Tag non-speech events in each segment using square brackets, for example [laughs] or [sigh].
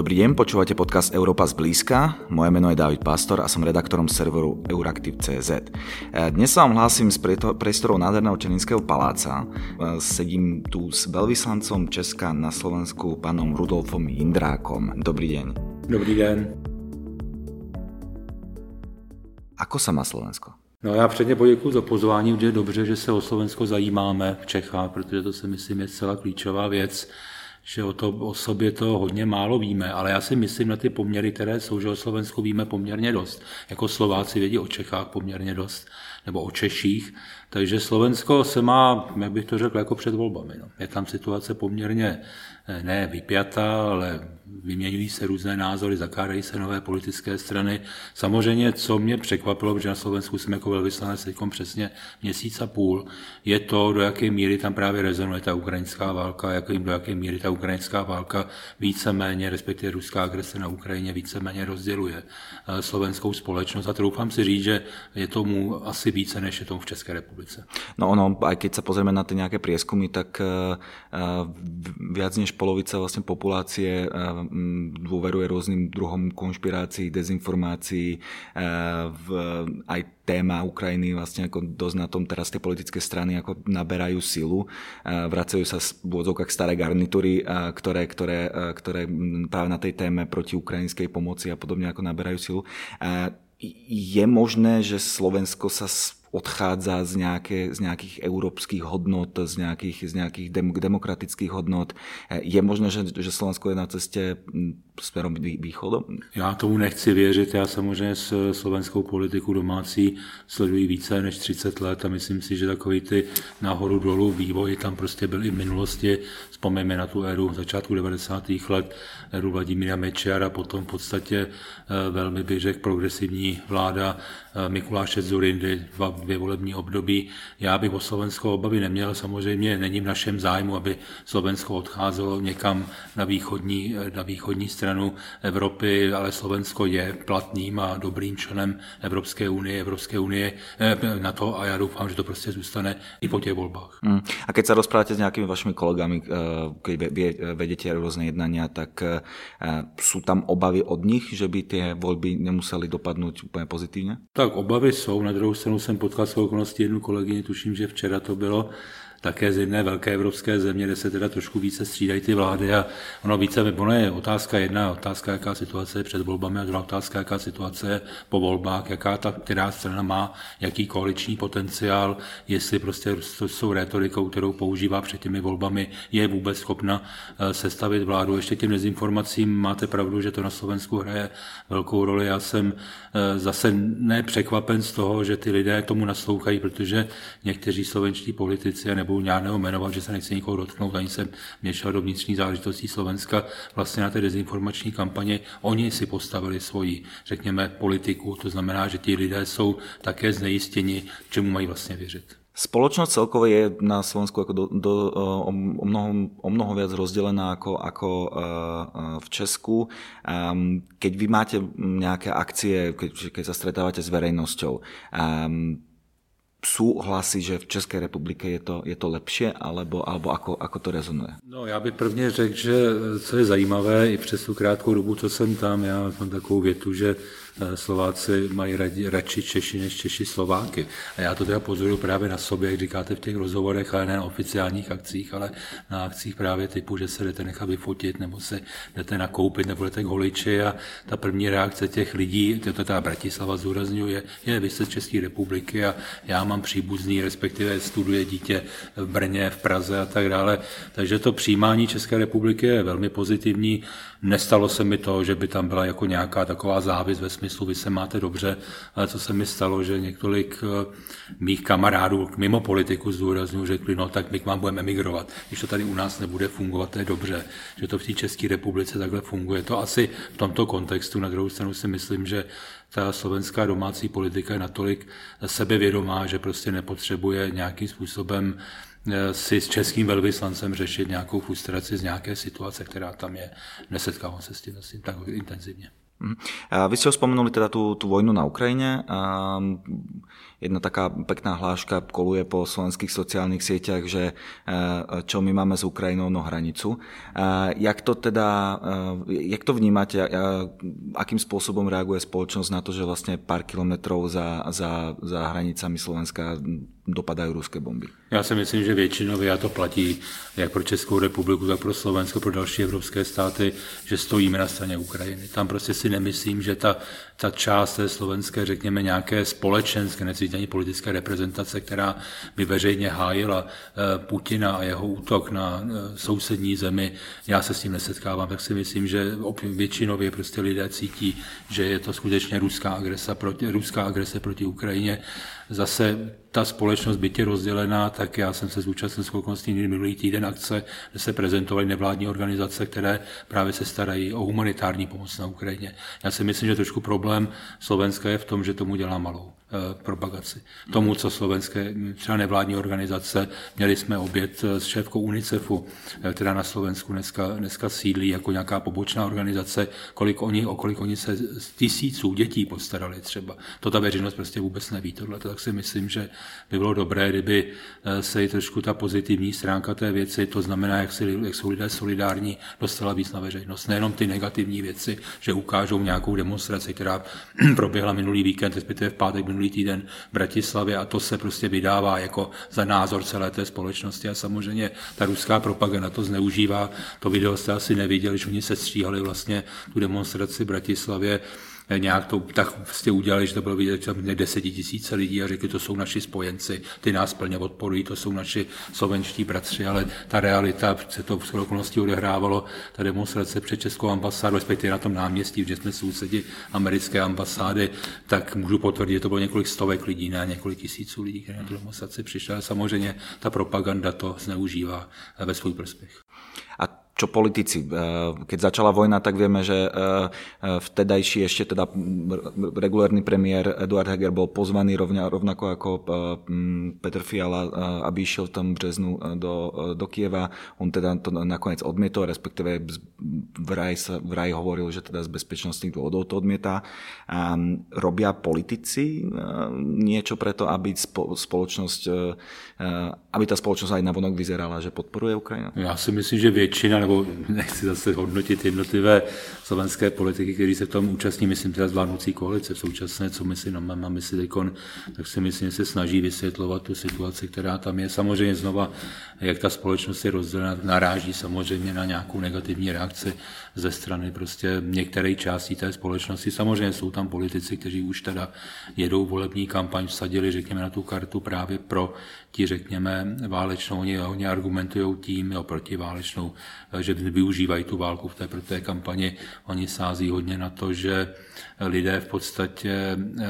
Dobrý deň, počúvate podcast Európa z blízka. Moje meno je David Pastor a som redaktorom serveru Euraktiv.cz. E, dnes sa vám hlásim z priestorov nádherného Čeninského paláca. E, sedím tu s veľvyslancom Česka na Slovensku, pánom Rudolfom Jindrákom. Dobrý deň. Dobrý deň. Ako sa má Slovensko? No já předně poděkuji za pozvání, že je dobře, že se o Slovensko zajímáme v Čechách, protože to si myslím je celá klíčová věc že o, to, o sobě to hodně málo víme, ale já si myslím na ty poměry, které jsou, že o Slovensku víme poměrně dost. Jako Slováci vědí o Čechách poměrně dost, nebo o Češích. Takže Slovensko se má, jak bych to řekl, jako před volbami. No. Je tam situace poměrně eh, ne vypjatá, ale vyměňují se různé názory, zakládají se nové politické strany. Samozřejmě, co mě překvapilo, že na Slovensku jsem jako velvyslanec teď přesně měsíc a půl, je to, do jaké míry tam právě rezonuje ta ukrajinská válka, jak, do jaké míry ta ukrajinská válka víceméně, respektive ruská agrese na Ukrajině víceméně rozděluje eh, slovenskou společnost. A troufám si říct, že je tomu asi více, než je tomu v České republice. No ono, aj keď se pozrieme na ty nějaké prieskumy, tak uh, viac než polovica vlastně populácie uh, dôveruje rôznym druhom konšpirácií, dezinformácií, eh, v, aj téma Ukrajiny vlastne ako dosť na tom teraz tie politické strany ako naberajú silu, eh, vracajú sa v úvodzovkách staré garnitúry, eh, ktoré, ktoré, ktoré práve na tej téme proti ukrajinskej pomoci a podobne ako naberajú silu. Je možné, že Slovensko sa odchádza z, nejaké, z nejakých európskych hodnot, z nejakých, z nejakých dem, demokratických hodnot. Je možné, že, že Slovensko je na cestě směrem východem? Já tomu nechci věřit. Já samozřejmě s slovenskou politiku domácí sleduji více než 30 let a myslím si, že takový ty nahoru dolů vývoj tam prostě byl i v minulosti. Vzpomeňme na tu éru začátku 90. let, éru Vladimíra Mečiara, potom v podstatě eh, velmi bych řekl progresivní vláda eh, Mikuláše Zurindy, dva dvě volební období. Já bych o Slovensko obavy neměl, samozřejmě není v našem zájmu, aby Slovensko odcházelo někam na východní, na východní stranu Evropy, ale Slovensko je platným a dobrým členem Evropské unie, Evropské unie eh, na to a já doufám, že to prostě zůstane i po těch volbách. Mm. A keď se rozpráváte s nějakými vašimi kolegami, eh, keď vedete různé jednania, tak eh, jsou tam obavy od nich, že by ty volby nemuseli dopadnout úplně pozitivně? Tak obavy jsou, na druhou stranu jsem potkal shodou okolností jednu kolegyni, tuším, že včera to bylo, také z jedné velké evropské země, kde se teda trošku více střídají ty vlády a ono více, ono je otázka jedna, otázka, jaká situace je před volbami a druhá otázka, jaká situace je po volbách, jaká ta která strana má, jaký koaliční potenciál, jestli prostě to jsou retorikou, kterou používá před těmi volbami, je vůbec schopna eh, sestavit vládu. Ještě těm dezinformacím máte pravdu, že to na Slovensku hraje velkou roli. Já jsem eh, zase nepřekvapen z toho, že ty lidé tomu naslouchají, protože někteří slovenští politici nebo nebudu žádného jmenovat, že se nechci nikoho dotknout, ani jsem měšel do vnitřní záležitostí Slovenska. Vlastně na té dezinformační kampaně oni si postavili svoji, řekněme, politiku. To znamená, že ti lidé jsou také znejistěni, čemu mají vlastně věřit. Spoločnosť celkovo je na Slovensku ako do, do, o, mnoho, o mnoho viac rozdelená ako, ako uh, v Česku. Um, keď vy máte nejaké akcie, keď, keď sa stretávate s verejnosťou, sú hlasy, že v České republike je to, je to lepší, alebo, alebo ako, ako to rezonuje? No, já bych prvně řekl, že co je zajímavé, i přes tu krátkou dobu, co jsem tam, já mám takovou větu, že Slováci mají radši, radši Češi než Češi Slováky. A já to teda pozoruju právě na sobě, jak říkáte v těch rozhovorech, ale ne na oficiálních akcích, ale na akcích právě typu, že se jdete nechat vyfotit, nebo se jdete nakoupit, nebo jdete k holiči a ta první reakce těch lidí, to ta Bratislava zúrazňuje, je vy jste z České republiky a já mám příbuzný, respektive studuje dítě v Brně, v Praze a tak dále. Takže to přijímání České republiky je velmi pozitivní. Nestalo se mi to, že by tam byla jako nějaká taková závis ve smyslu, vy se máte dobře, ale co se mi stalo, že několik eh, mých kamarádů mimo politiku zdůraznuju, řekli, no tak my k vám budeme emigrovat, když to tady u nás nebude fungovat, to je dobře, že to v té České republice takhle funguje. To asi v tomto kontextu, na druhou stranu si myslím, že ta slovenská domácí politika je natolik sebevědomá, že prostě nepotřebuje nějakým způsobem si s českým velvyslancem řešit nějakou frustraci z nějaké situace, která tam je. Nesetkávám se s tím, tím tak intenzivně. Mhm. Vy ste ho spomenuli teda tú, tú vojnu na Ukrajine. Jedna taká pekná hláška koluje po slovenských sociálnych sieťach, že čo my máme s Ukrajinou no hranicu. Jak to teda, jak to vnímate, akým spôsobom reaguje spoločnosť na to, že vlastne pár kilometrov za, za, za hranicami Slovenska dopadají ruské bomby. Já si myslím, že většinově, a to platí jak pro Českou republiku, tak pro Slovensko, pro další evropské státy, že stojíme na straně Ukrajiny. Tam prostě si nemyslím, že ta, ta část té slovenské, řekněme, nějaké společenské, necítí ani politické reprezentace, která by veřejně hájila eh, Putina a jeho útok na eh, sousední zemi, já se s tím nesetkávám, tak si myslím, že většinově prostě lidé cítí, že je to skutečně ruská agrese proti, ruská agrese proti Ukrajině zase ta společnost bytě rozdělená, tak já jsem se zúčastnil s okolností minulý týden akce, kde se prezentovaly nevládní organizace, které právě se starají o humanitární pomoc na Ukrajině. Já si myslím, že trošku problém Slovenska je v tom, že tomu dělá malou. Eh, propagaci. Tomu, co slovenské třeba nevládní organizace, měli jsme oběd s šéfkou UNICEFu, eh, která na Slovensku dneska, dneska sídlí jako nějaká pobočná organizace, kolik oni, o kolik oni se z tisíců dětí postarali třeba. To ta veřejnost prostě vůbec neví tohle, tak si myslím, že by bylo dobré, kdyby eh, se i trošku ta pozitivní stránka té věci, to znamená, jak, si, jak jsou lidé solidární, dostala víc na veřejnost. Nejenom ty negativní věci, že ukážou nějakou demonstraci, která [clears throat] proběhla minulý víkend, respektive v pátek minulý minulý týden v Bratislavě a to se prostě vydává jako za názor celé té společnosti a samozřejmě ta ruská propaganda to zneužívá. To video jste asi neviděli, že oni se stříhali vlastně tu demonstraci v Bratislavě nějak to tak vlastně udělali, že to bylo vidět, že tam desetitisíce lidí a řekli, to jsou naši spojenci, ty nás plně podporují, to jsou naši slovenští bratři, ale ta realita se to v okolností odehrávalo, ta demonstrace před Českou ambasádu, respektive na tom náměstí, kde jsme sousedi americké ambasády, tak můžu potvrdit, že to bylo několik stovek lidí, ne několik tisíců lidí, kteří na tu demonstraci přišli, ale samozřejmě ta propaganda to zneužívá ve svůj prospěch. A čo politici. Eh, keď začala vojna, tak vieme, že eh, eh, vtedajší ešte teda regulárny premiér Eduard Heger bol pozvaný rovňa, rovnako ako Petr Fiala, aby išiel v tom březnu do, do Kieva. On teda to nakoniec odmietol, respektíve vraj, vraj hovoril, že teda z bezpečnostných dôvodov to odmieta. Robia politici niečo preto, aby spoločnosť, aby tá spoločnosť aj navonok vyzerala, že podporuje Ukrajinu? Já si myslím, že většina nebo nechci zase hodnotit jednotlivé slovenské politiky, kteří se v tom účastní, myslím teda zvládnoucí koalice v současné, co my si no, máme mysli teďkon, tak si myslím, že se snaží vysvětlovat tu situaci, která tam je. Samozřejmě znova, jak ta společnost je rozdělena, naráží samozřejmě na nějakou negativní reakci ze strany prostě některé části té společnosti. Samozřejmě jsou tam politici, kteří už teda jedou volební kampaň, vsadili, řekněme, na tu kartu právě pro ti, řekněme, válečnou. Oni, oni argumentují tím, jo, proti válečnou, že využívají tu válku v té, pro té kampani. Oni sází hodně na to, že lidé v podstatě eh,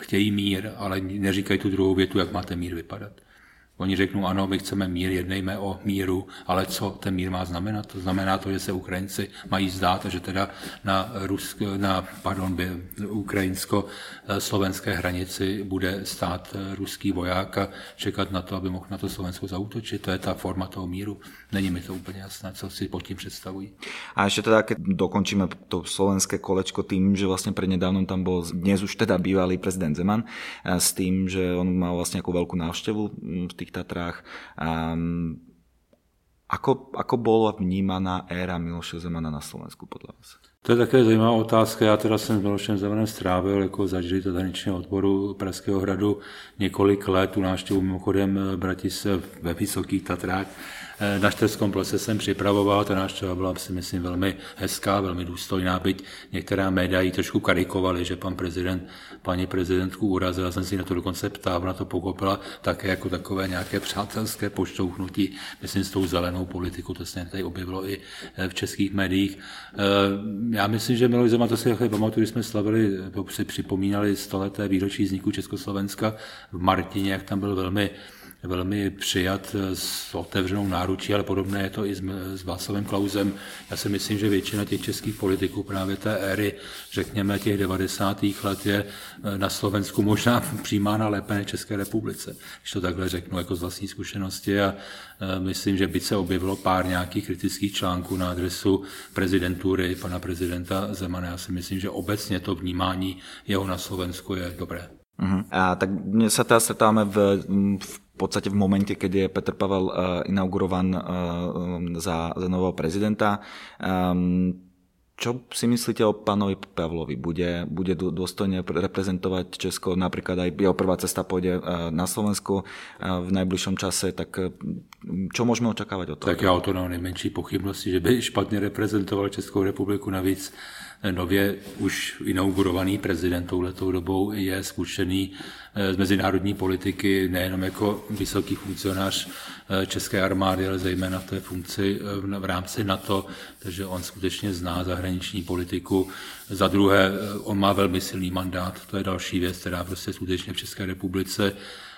chtějí mír, ale neříkají tu druhou větu, jak máte mír vypadat. Oni řeknou, ano, my chceme mír, jednejme o míru, ale co ten mír má znamenat? To znamená to, že se Ukrajinci mají zdát, že teda na, Rusk, na pardon, ukrajinsko-slovenské hranici bude stát ruský voják a čekat na to, aby mohl na to Slovensko zautočit. To je ta forma toho míru. Není mi to úplně jasné, co si pod tím představují. A ještě teda, keď dokončíme to slovenské kolečko tým, že vlastně prednedávnom tam byl dnes už teda bývalý prezident Zeman s tým, že on mal vlastně jako velkou návštěvu v tých Tatrách. Um, ako, ako bola vnímaná éra Miloše Zemana na Slovensku podle vás? To je také zajímavá otázka. Já teda jsem s Milošem Zemanem strávil jako zažitel zahraničního odboru Pražského hradu několik let. Tu návštěvu mimochodem Bratis ve Vysokých Tatrách Eh, na Štrskom plese jsem připravoval, ta návštěva byla si myslím velmi hezká, velmi důstojná, byť některá média ji trošku karikovali, že pan prezident, paní prezidentku urazil, já jsem si na to dokonce ptal, ona to pochopila také jako takové nějaké přátelské poštouchnutí, myslím s tou zelenou politiku, to se tady objevilo i eh, v českých médiích. Eh, já myslím, že Miloš Zeman, to si takhle pamatuju, když jsme slavili, připomínali stoleté výročí vzniku Československa v Martině, jak tam byl velmi velmi přijat s otevřenou náručí, ale podobné je to i s, Václavem Klausem. Já si myslím, že většina těch českých politiků právě té éry, řekněme těch 90. let, je na Slovensku možná [laughs] přijímána lépe než České republice, když to takhle řeknu jako z vlastní zkušenosti. A myslím, že by se objevilo pár nějakých kritických článků na adresu prezidentury pana prezidenta Zemana. Já si myslím, že obecně to vnímání jeho na Slovensku je dobré. Uh-huh. A tak sa teda stretávame v, v podstate v momente, keď je Petr Pavel uh, inaugurovan uh, za, za nového prezidenta. Um, čo si myslíte o pánovi Pavlovi? Bude, bude dôstojne reprezentovať Česko? Napríklad aj jeho prvá cesta pôjde na Slovensku v najbližšom čase, tak čo môžeme očakávať od toho? Tak já o to mám nejmenší pochybnosti, že by špatně reprezentoval Českou republiku. Navíc nově už inaugurovaný prezident touhletou dobou je zkušený eh, z mezinárodní politiky nejenom jako vysoký funkcionář eh, České armády, ale zejména v té funkci eh, v rámci NATO, takže on skutečně zná zahraniční politiku. Za druhé, on má velmi silný mandát, to je další věc, která prostě skutečně v České republice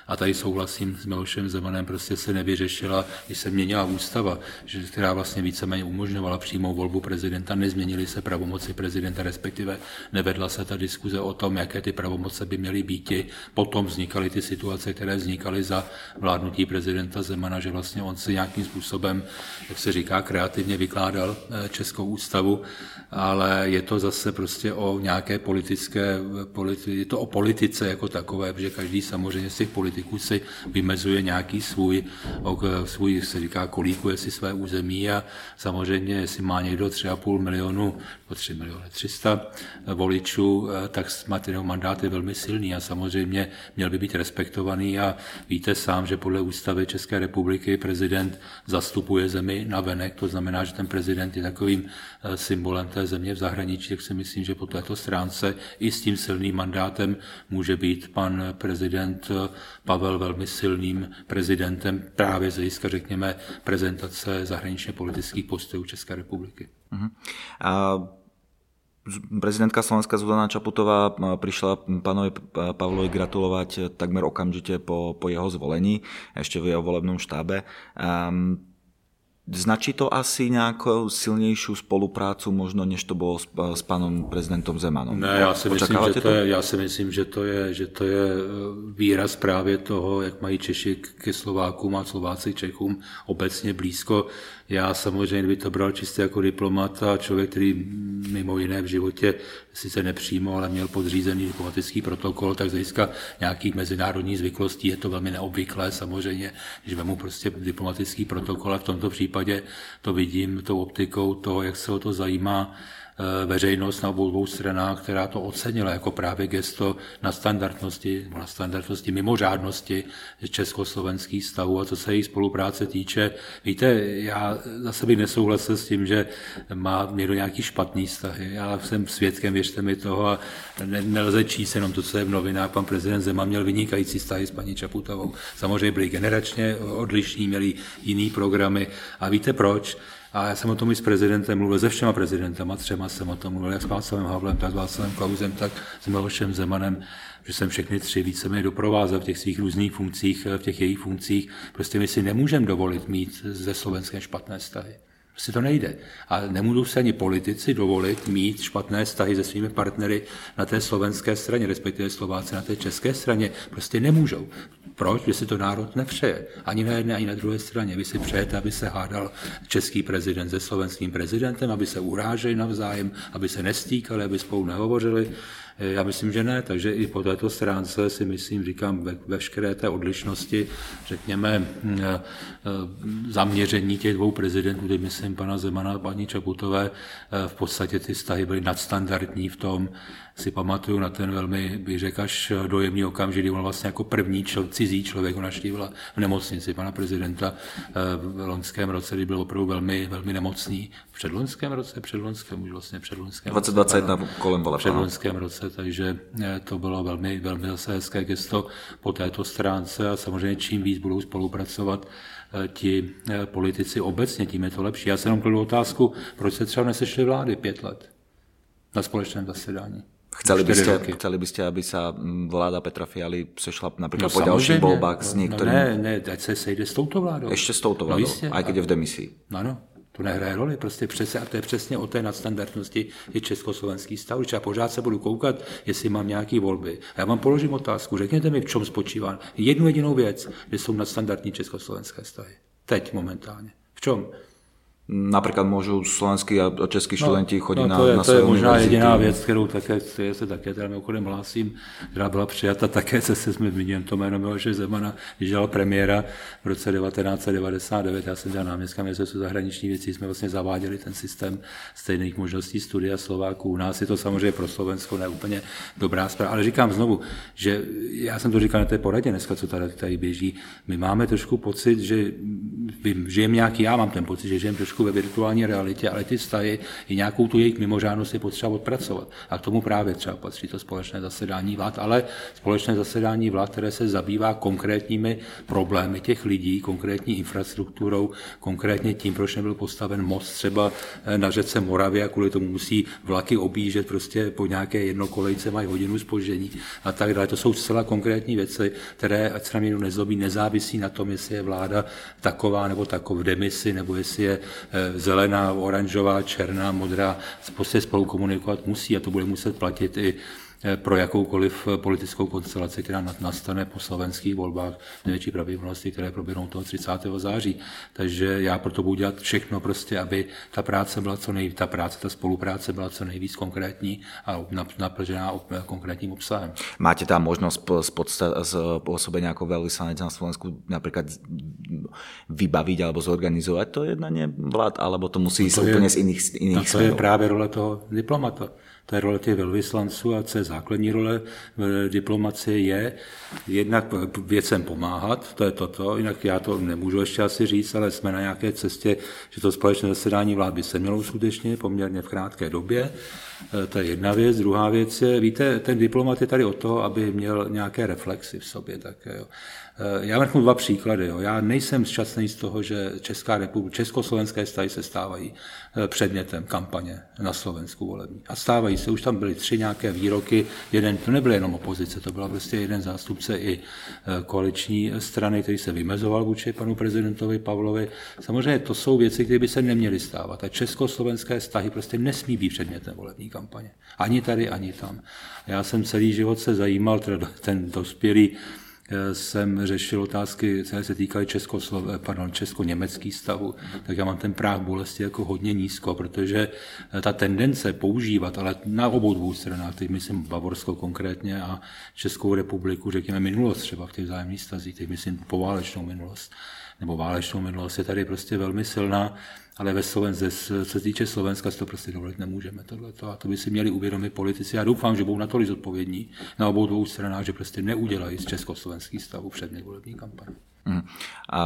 a tady souhlasím s Milošem Zemanem, prostě se nevyřešila, když se měnila ústava, že, která vlastně víceméně umožňovala přímou volbu prezidenta, nezměnily se pravomoci prezidenta, respektive nevedla se ta diskuze o tom, jaké ty pravomoce by měly být. Potom vznikaly ty situace, které vznikaly za vládnutí prezidenta Zemana, že vlastně on si nějakým způsobem, jak se říká, kreativně vykládal eh, Českou ústavu, ale je to zase prostě o nějaké politické, je to o politice jako takové, protože každý samozřejmě z těch politik politiků si vymezuje nějaký svůj, svůj se říká, kolíkuje si své území a samozřejmě, jestli má někdo 3,5 milionu, 3 miliony 300 voličů, eh, tak ten mandát je velmi silný a samozřejmě měl by být respektovaný a víte sám, že podle ústavy České republiky prezident zastupuje zemi na venek, to znamená, že ten prezident je takovým eh, symbolem té země v zahraničí, tak si myslím, že po této stránce i s tím silným mandátem může být pan prezident eh, Pavel velmi silným prezidentem právě z hlediska, řekněme, prezentace zahraničně politických postojů České republiky. Uh-huh. A prezidentka Slovenska Zuzana Čaputová prišla pánovi Pavlovi gratulovať takmer okamžite po, po jeho zvolení, ešte v jeho volebnom štábe. Um, Značí to asi nějakou silnější spoluprácu možno, než to bylo s, s panem prezidentem Zemanem? Ne, já si, myslím, že to, je, já si myslím, že to, je, že to je eh, výraz právě toho, jak mají Češi ke Slovákům a Slováci Čechům obecně blízko. Já samozřejmě, kdyby to bral čistě jako diplomat a člověk, který mimo jiné v životě sice nepřímo, ale měl podřízený diplomatický protokol, tak z hlediska nějakých mezinárodních zvyklostí je to velmi neobvyklé samozřejmě, když vemu prostě diplomatický protokol a v tomto případě to vidím tou optikou toho, jak se o to zajímá veřejnost na obou dvou stranách, která to ocenila jako právě gesto na standardnosti, na standardnosti mimořádnosti československých stavů a co se její spolupráce týče. Víte, já zase bych nesouhlasil s tím, že má někdo nějaký špatný vztahy. Já jsem svědkem, věřte mi toho, a ne, nelze číst jenom to, co je v novinách. Pan prezident Zema měl vynikající vztahy s paní Čaputovou. Samozřejmě byli generačně odlišní, měli jiný programy. A víte proč? A já jsem o tom i s prezidentem mluvil, se všema prezidentama, třema jsem o tom mluvil, jak s Václavem Havlem, tak s Václavem Klausem, tak s Milošem Zemanem, že jsem všechny tři víceméně doprovázel v těch svých různých funkcích, v těch jejich funkcích. Prostě my si nemůžeme dovolit mít ze Slovenskem špatné vztahy. Prostě to nejde. A nemůžou se ani politici dovolit mít špatné vztahy se svými partnery na té slovenské straně, respektive Slováci na té české straně. Prostě nemůžou. Proč? Že si to národ nepřeje. Ani na jedné, ani na druhé straně. Vy si přejete, aby se hádal český prezident se slovenským prezidentem, aby se uráželi navzájem, aby se nestýkali, aby spolu nehovořili. Já myslím, že ne, takže i po této stránce si myslím, říkám, ve, veškeré té odlišnosti, řekněme, mm, e, zaměření těch dvou prezidentů, teď myslím pana Zemana a paní Čaputové, v podstatě ty vztahy byly nadstandardní v tom, si pamatuju na ten velmi, bych řekl, až dojemný okamžik, kdy on vlastně jako první čl, cizí člověk ho navštívila v nemocnici pana prezidenta eh, v loňském roce, kdy byl opravdu velmi, velmi nemocný. V předloňském roce, předloňském, už vlastně předloňském 2021 kolem voleb. V předloňském roce, takže eh, to bylo velmi, velmi zase hezké gesto po této stránce a samozřejmě čím víc budou spolupracovat eh, ti politici obecně, tím je to lepší. Já se jenom kladu otázku, proč se třeba nesešly vlády pět let na společném zasedání. Chceli by, ste, chceli by ste, aby sa mm, vláda Petra Fialy sešla napríklad no, po ďalších voľbách s niektorými... No ne, ne, ať se sejde s touto vládou. Ešte s touto no vládou, no, jistě, aj keď je v demisii. Ano, to nehraje roli, prostě přesně, a to je přesně o té nadstandardnosti je československý stav. Když já pořád se budu koukat, jestli mám nějaké volby. A já vám položím otázku, řekněte mi, v čem spočívá. Jednu jedinou věc, kde jsou nadstandardní československé stavy. Teď momentálně. V čom? Například můžou slovenskí a českí no, studenti chodit no, na, to je, na to je možná univerzity. jediná věc, kterou také, které se také teda mimochodem hlásím, která byla přijata také se se jsme zmínil to jméno Miloše Zemana, když dělal premiéra v roce 1999, já jsem dělal náměstka ministerstvu zahraniční věcí, jsme vlastně zaváděli ten systém stejných možností studia Slováků. U nás je to samozřejmě pro Slovensko neúplně dobrá zpráva, ale říkám znovu, že já jsem to říkal na té poradě dneska, co tady, tady běží, my máme trošku pocit, že žijeme nějaký, já mám ten pocit, že žijeme trošku trošku ve virtuální realitě, ale ty vztahy i nějakou tu jejich mimořádnost je potřeba odpracovat. A k tomu právě třeba patří to společné zasedání vlád, ale společné zasedání vlád, které se zabývá konkrétními problémy těch lidí, konkrétní infrastrukturou, konkrétně tím, proč nebyl postaven most třeba eh, na řece Moravě a kvůli tomu musí vlaky objíždět prostě po nějaké jednokolejce, mají hodinu spoždění a tak dále. To jsou zcela konkrétní věci, které, ať se na mě nezlobí, nezávisí na tom, jestli je vláda taková nebo taková v demisi, nebo jestli je zelená, oranžová, černá, modrá, prostě spolu komunikovat musí a to bude muset platit i Eh, pro jakoukoliv eh, politickou konstelaci, která nastane po slovenských volbách největší pravděpodobnosti, které proběhnou toho 30. září. Takže já proto budu dělat všechno prostě, aby ta práce byla co nejvíc, ta práce, ta spolupráce byla co nejvíc konkrétní a naplžená konkrétním obsahem. Máte tam možnost z, z pôsobenia ako veľvyslanec na Slovensku napríklad vybaviť alebo zorganizovať to jednanie vlád, alebo to musí no ísť úplne z iných, iných no to smerov? je právě role toho diplomata to je role těch velvyslanců a co je základní role v diplomacie je jednak věcem pomáhat, to je toto, jinak já to nemůžu ještě asi říct, ale jsme na nějaké cestě, že to společné zasedání vlád by se mělo skutečně poměrně v krátké době. E, to je jedna věc. Druhá věc je, víte, ten diplomat je tady o to, aby měl nějaké reflexy v sobě také. Jo. Eh, já vezmu dva příklady. Jo. Já nejsem šťastný z toho, že Česká republika, československé vztahy se stávají eh, předmětem kampaně na Slovensku volební. A stávají se, už tam byly tři nějaké výroky, jeden, to nebyl jenom opozice, to byla prostě jeden zástupce i eh, koaliční strany, který se vymezoval vůči panu prezidentovi Pavlovi. Samozřejmě to jsou věci, které by se neměly stávat. A československé vztahy prostě nesmí být předmětem volební kampaně. Ani tady, ani tam. Já jsem celý život se zajímal, teda ten dospělý jsem řešil otázky, které se týkaly pardon, česko-německých stavů, tak já mám ten práh bolesti jako hodně nízko, protože ta tendence používat, ale na obou dvou stranách, teď myslím Bavorsko konkrétně a Českou republiku, řekněme minulost třeba v těch vzájemných stazích, teď myslím poválečnou minulost, nebo válečnou minulost je tady prostě velmi silná ale ve Slovensku, co se týče Slovenska, to prostě dovolit nemůžeme. Tohleto. A to by si měli uvědomit politici. Já doufám, že budou natolik zodpovědní na obou dvou stranách, že prostě neudělají z československých stavů přední volební kampaň. Mm. A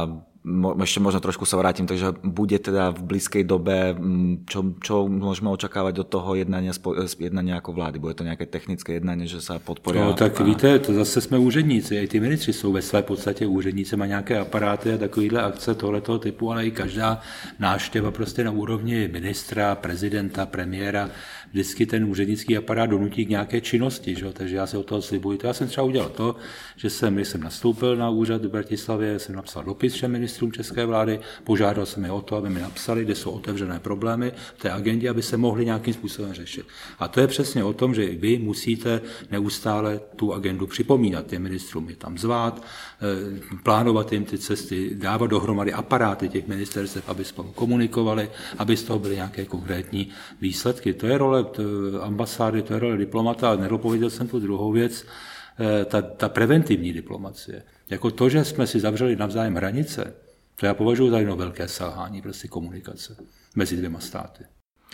ešte možno trošku sa vrátim, takže bude teda v blízkej dobe, mm, čo, čo môžeme očakávať od toho jednania, jednania ako vlády? Bude to nějaké technické jednání, že se podporí? No, tak a... víte, to zase jsme úředníci, i ty ministři jsou ve své podstatě úředníci, má nějaké aparáty a takovýhle akce tohletoho typu, ale i každá náštěva prostě na úrovni ministra, prezidenta, premiéra, vždycky ten úřednický aparát donutí k nějaké činnosti, že? takže já se o toho slibuji. To já jsem třeba udělal to, že jsem, když jsem nastoupil na úřad v Bratislavě, jsem napsal dopis všem ministrům české vlády, požádal jsem je o to, aby mi napsali, kde jsou otevřené problémy v té agendě, aby se mohli nějakým způsobem řešit. A to je přesně o tom, že vy musíte neustále tu agendu připomínat těm ministrům, je tam zvát, eh, plánovat jim ty cesty, dávat dohromady aparáty těch ministerstev, aby spolu komunikovali, aby z toho byly nějaké konkrétní výsledky. To je role ambasády, to je role diplomata, ale nedopověděl jsem tu druhou věc, eh, ta, ta preventivní diplomacie. Jako to, že jsme si zavřeli navzájem hranice, to já považuji za jedno velké selhání prostě komunikace mezi dvěma státy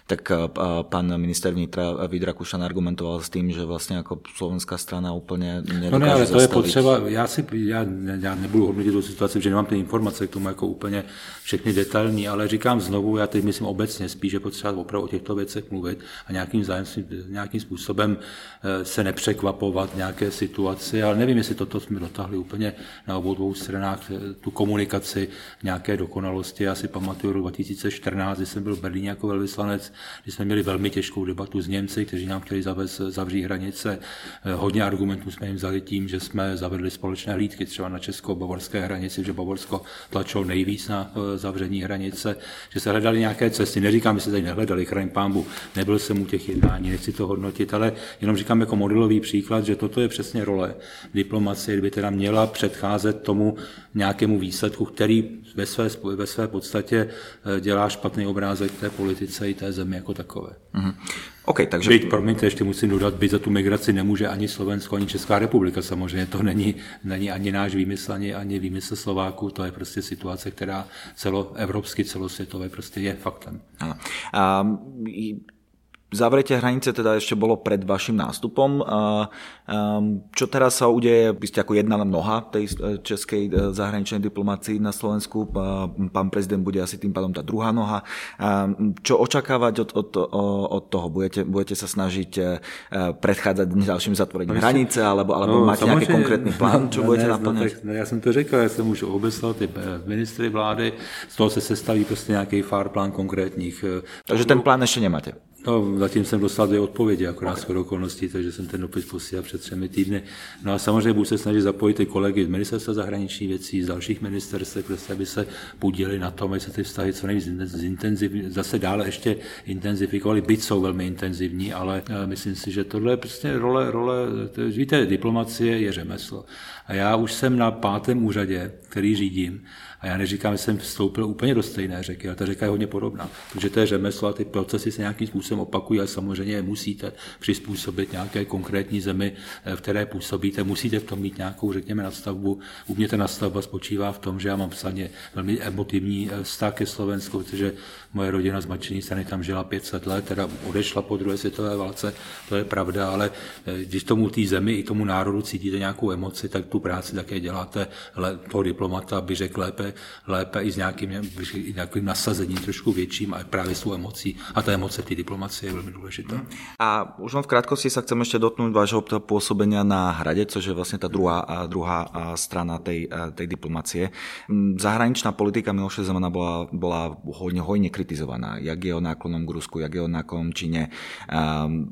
tak eh, pán minister vnitra Vít Rakušan argumentoval s tím, že vlastně jako slovenská strana úplně nedokáže No ne, ale to zastavit. je potřeba, já, si, já, já nebudu hodnotit tu situaci, že nemám ty informace k tomu jako úplně všechny detailní, ale říkám znovu, já teď myslím obecně spíš, že potřeba opravdu o těchto věcech mluvit a nějakým, zájem, nějakým způsobem eh, se nepřekvapovat nějaké situaci, ale nevím, jestli toto jsme dotáhli úplně na obou dvou stranách eh, tu komunikaci nějaké dokonalosti. Já si pamatuju rok 2014, kdy jsem byl v Berlíně jako velvyslanec, kdy jsme měli velmi těžkou debatu s Němci, kteří nám chtěli zavez, zavřít hranice. Eh, hodně argumentů jsme jim vzali tím, že jsme zavedli společné hlídky třeba na česko-bavorské hranici, že Bavorsko tlačilo nejvíc na eh, zavření hranice, že se hledali nějaké cesty. Neříkám, že se tady nehledali, chraň pámbu, nebyl jsem u těch jednání, nechci to hodnotit, ale jenom říkám jako modelový příklad, že toto je přesně role diplomacie, kdyby teda měla předcházet tomu nějakému výsledku, který ve své, ve své podstatě eh, dělá špatný obrázek té politice i té zemi jako takové. Mm-hmm. Okay, takže... Byť, promiňte, ještě musím dodat, byť za tu migraci nemůže ani Slovensko, ani Česká republika samozřejmě. To není, není ani náš výmysl, ani, ani výmysl Slováků, to je prostě situace, která celoevropsky, celosvětové prostě je faktem. Ano. A, Zavretie hranice teda ešte bolo pred vašim nástupom. Čo teraz sa udeje? Vy ste ako jedna noha tej e, českej e, zahraničnej diplomácii na Slovensku. Pán prezident bude asi tým pádom tá druhá noha. Čo očakávať od, od, od toho? Budete, budete sa snažiť e, predchádzať ďalším zatvorením no, hranice, alebo, alebo no, máte nejaký konkrétny plán, čo [laughs] no, budete naplňať? No, já jsem to řekl, já jsem už obeslal ty ministry vlády, z toho se sestaví prostě nějaký fár plán konkrétních. Takže ten plán ještě nemáte? No, zatím jsem dostal dvě odpovědi, akorát okay. okolností, takže jsem ten dopis posílal před třemi týdny. No a samozřejmě budu se snažit zapojit i kolegy z ministerstva zahraničních věcí, z dalších ministerstv, prostě, aby se podíleli na tom, aby se ty vztahy co nejvíc zase dále ještě intenzifikovaly, byť jsou velmi intenzivní, ale eh, myslím si, že tohle je prostě role, role to, víte, diplomacie je řemeslo. A já už jsem na pátém úřadě, který řídím, a já neříkám, že jsem vstoupil úplně do stejné řeky, ale ta řeka je hodně podobná, protože to je řemeslo a ty procesy se nějakým způsobem opakují, ale samozřejmě je musíte přizpůsobit nějaké konkrétní zemi, eh, v které působíte. Musíte v tom mít nějakou, řekněme, nadstavbu. U mě ta nadstavba spočívá v tom, že já mám psaně velmi emotivní eh, vztah ke Slovensku, protože moje rodina z Mačení strany tam žila 500 let, teda odešla po druhé světové válce, to je pravda, ale eh, když tomu té zemi i tomu národu cítíte nějakou emoci, tak tu práci také děláte toho diplomata, by řekl lépe, lépe i s nějakým, nějakým nasazením trošku větším a právě s tou emocí. A ta emoce té diplomacie je velmi důležitá. Mhm. A už v krátkosti sa chcem ještě dotknout vášho působení na hradě, což je vlastně ta druhá, druhá strana tej, tej diplomacie. Zahraničná politika Miloše Zemana bola, bola hojne, hojne kritizovaná. Jak jeho náklonom k Rusku, jak jeho náklonom Číne. Um,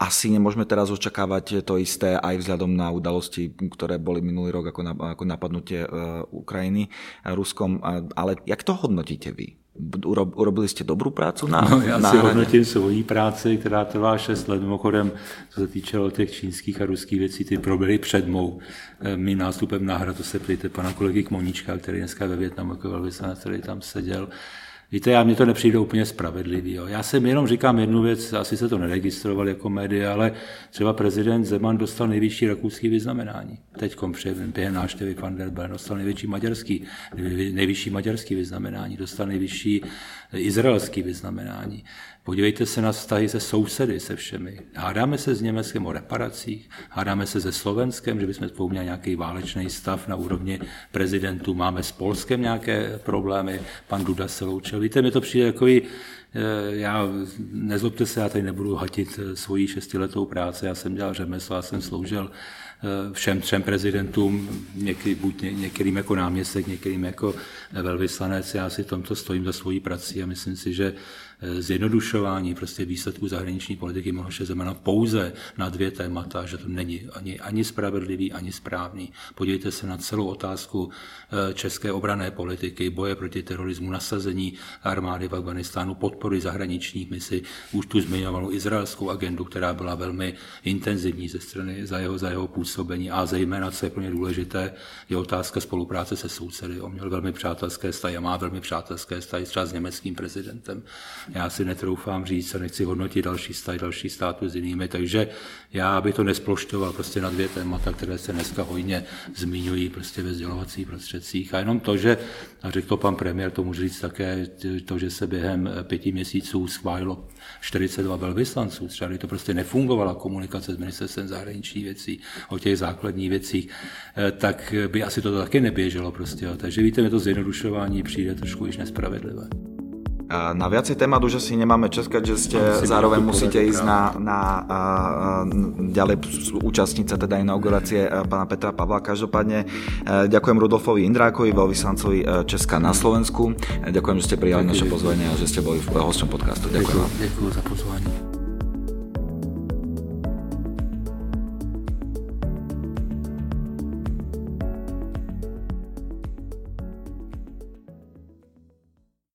asi nemôžeme teraz očakávať to isté aj vzhľadom na udalosti, ktoré boli minulý rok ako, na, ako napadnutie uh, Ukrajiny Ruskom. Ale jak to hodnotíte vy? Urobili jste dobrou prácu na no, Já na si hodnotím svoji práci, která trvá 6 let. Mimochodem, co se týče těch čínských a ruských věcí, ty proběhly před mou eh, mým nástupem na hra. To se ptejte pana kolegy Kmoníčka, který dneska ve Větnamu jako velvyslanec, který tam seděl. Víte, já mně to nepřijde úplně spravedlivý. Jo. Já jsem jenom říkám jednu věc, asi se to neregistroval jako média, ale třeba prezident Zeman dostal nejvyšší rakouský vyznamenání. Teď během návštěvy van der Bellen dostal největší maďarský, nejvyšší maďarský vyznamenání, dostal nejvyšší izraelský vyznamenání. Podívejte se na vztahy se sousedy, se všemi. Hádáme se s Německem o reparacích, hádáme se se Slovenskem, že bychom spolu měli nějaký válečný stav na úrovni prezidentů, máme s Polskem nějaké problémy, pan Duda se loučil. Víte, mi to přijde takový, eh, já, nezlobte se, já tady nebudu hatit eh, svoji šestiletou práci, já jsem dělal řemeslo, já jsem sloužil všem třem prezidentům, někdy, buď některým jako náměstek, některým jako velvyslanec. Já si tomto stojím za svojí prací a myslím si, že Eh, zjednodušování prostě výsledků zahraniční politiky Miloše Zemana pouze na dvě témata, že to není ani, ani spravedlivý, ani správný. Podívejte se na celou otázku eh, české obrané politiky, boje proti terorismu, nasazení armády v Afganistánu, podpory zahraničních misí, už tu zmiňovanou izraelskou agendu, která byla velmi intenzivní ze strany za jeho, za jeho působení a zejména, co je pro ně důležité, je otázka spolupráce se sousedy. On měl velmi přátelské vztahy a má velmi přátelské vztahy třeba s německým prezidentem. Já si netroufám říct a nechci hodnotit další stát, další státu s jinými, takže já bych to nesplošťoval prostě na dvě témata, které se dneska hojně zmiňují prostě ve sdělovacích prostředcích. A jenom to, že, a řekl to pan premiér, to můžu říct také, to, že se během pěti měsíců schválilo 42 velvyslanců, třeba to prostě nefungovala komunikace s ministerstvem zahraničních věcí o těch základních věcích, eh, tak by asi to taky neběželo prostě. Takže víte, mi to zjednodušování přijde trošku již nespravedlivé. Na viacej témat už asi nemáme českať, že ste zároveň musíte ísť na, na, na ďalej účastnice teda inaugurácie pána Petra Pavla. Každopádne ďakujem Rudolfovi Indrákovi, veľvyslancovi Česka na Slovensku. Ďakujem, že ste prijali naše pozvanie a že ste boli hosťom podcastu. Ďakujem. Ďakujem za pozvanie.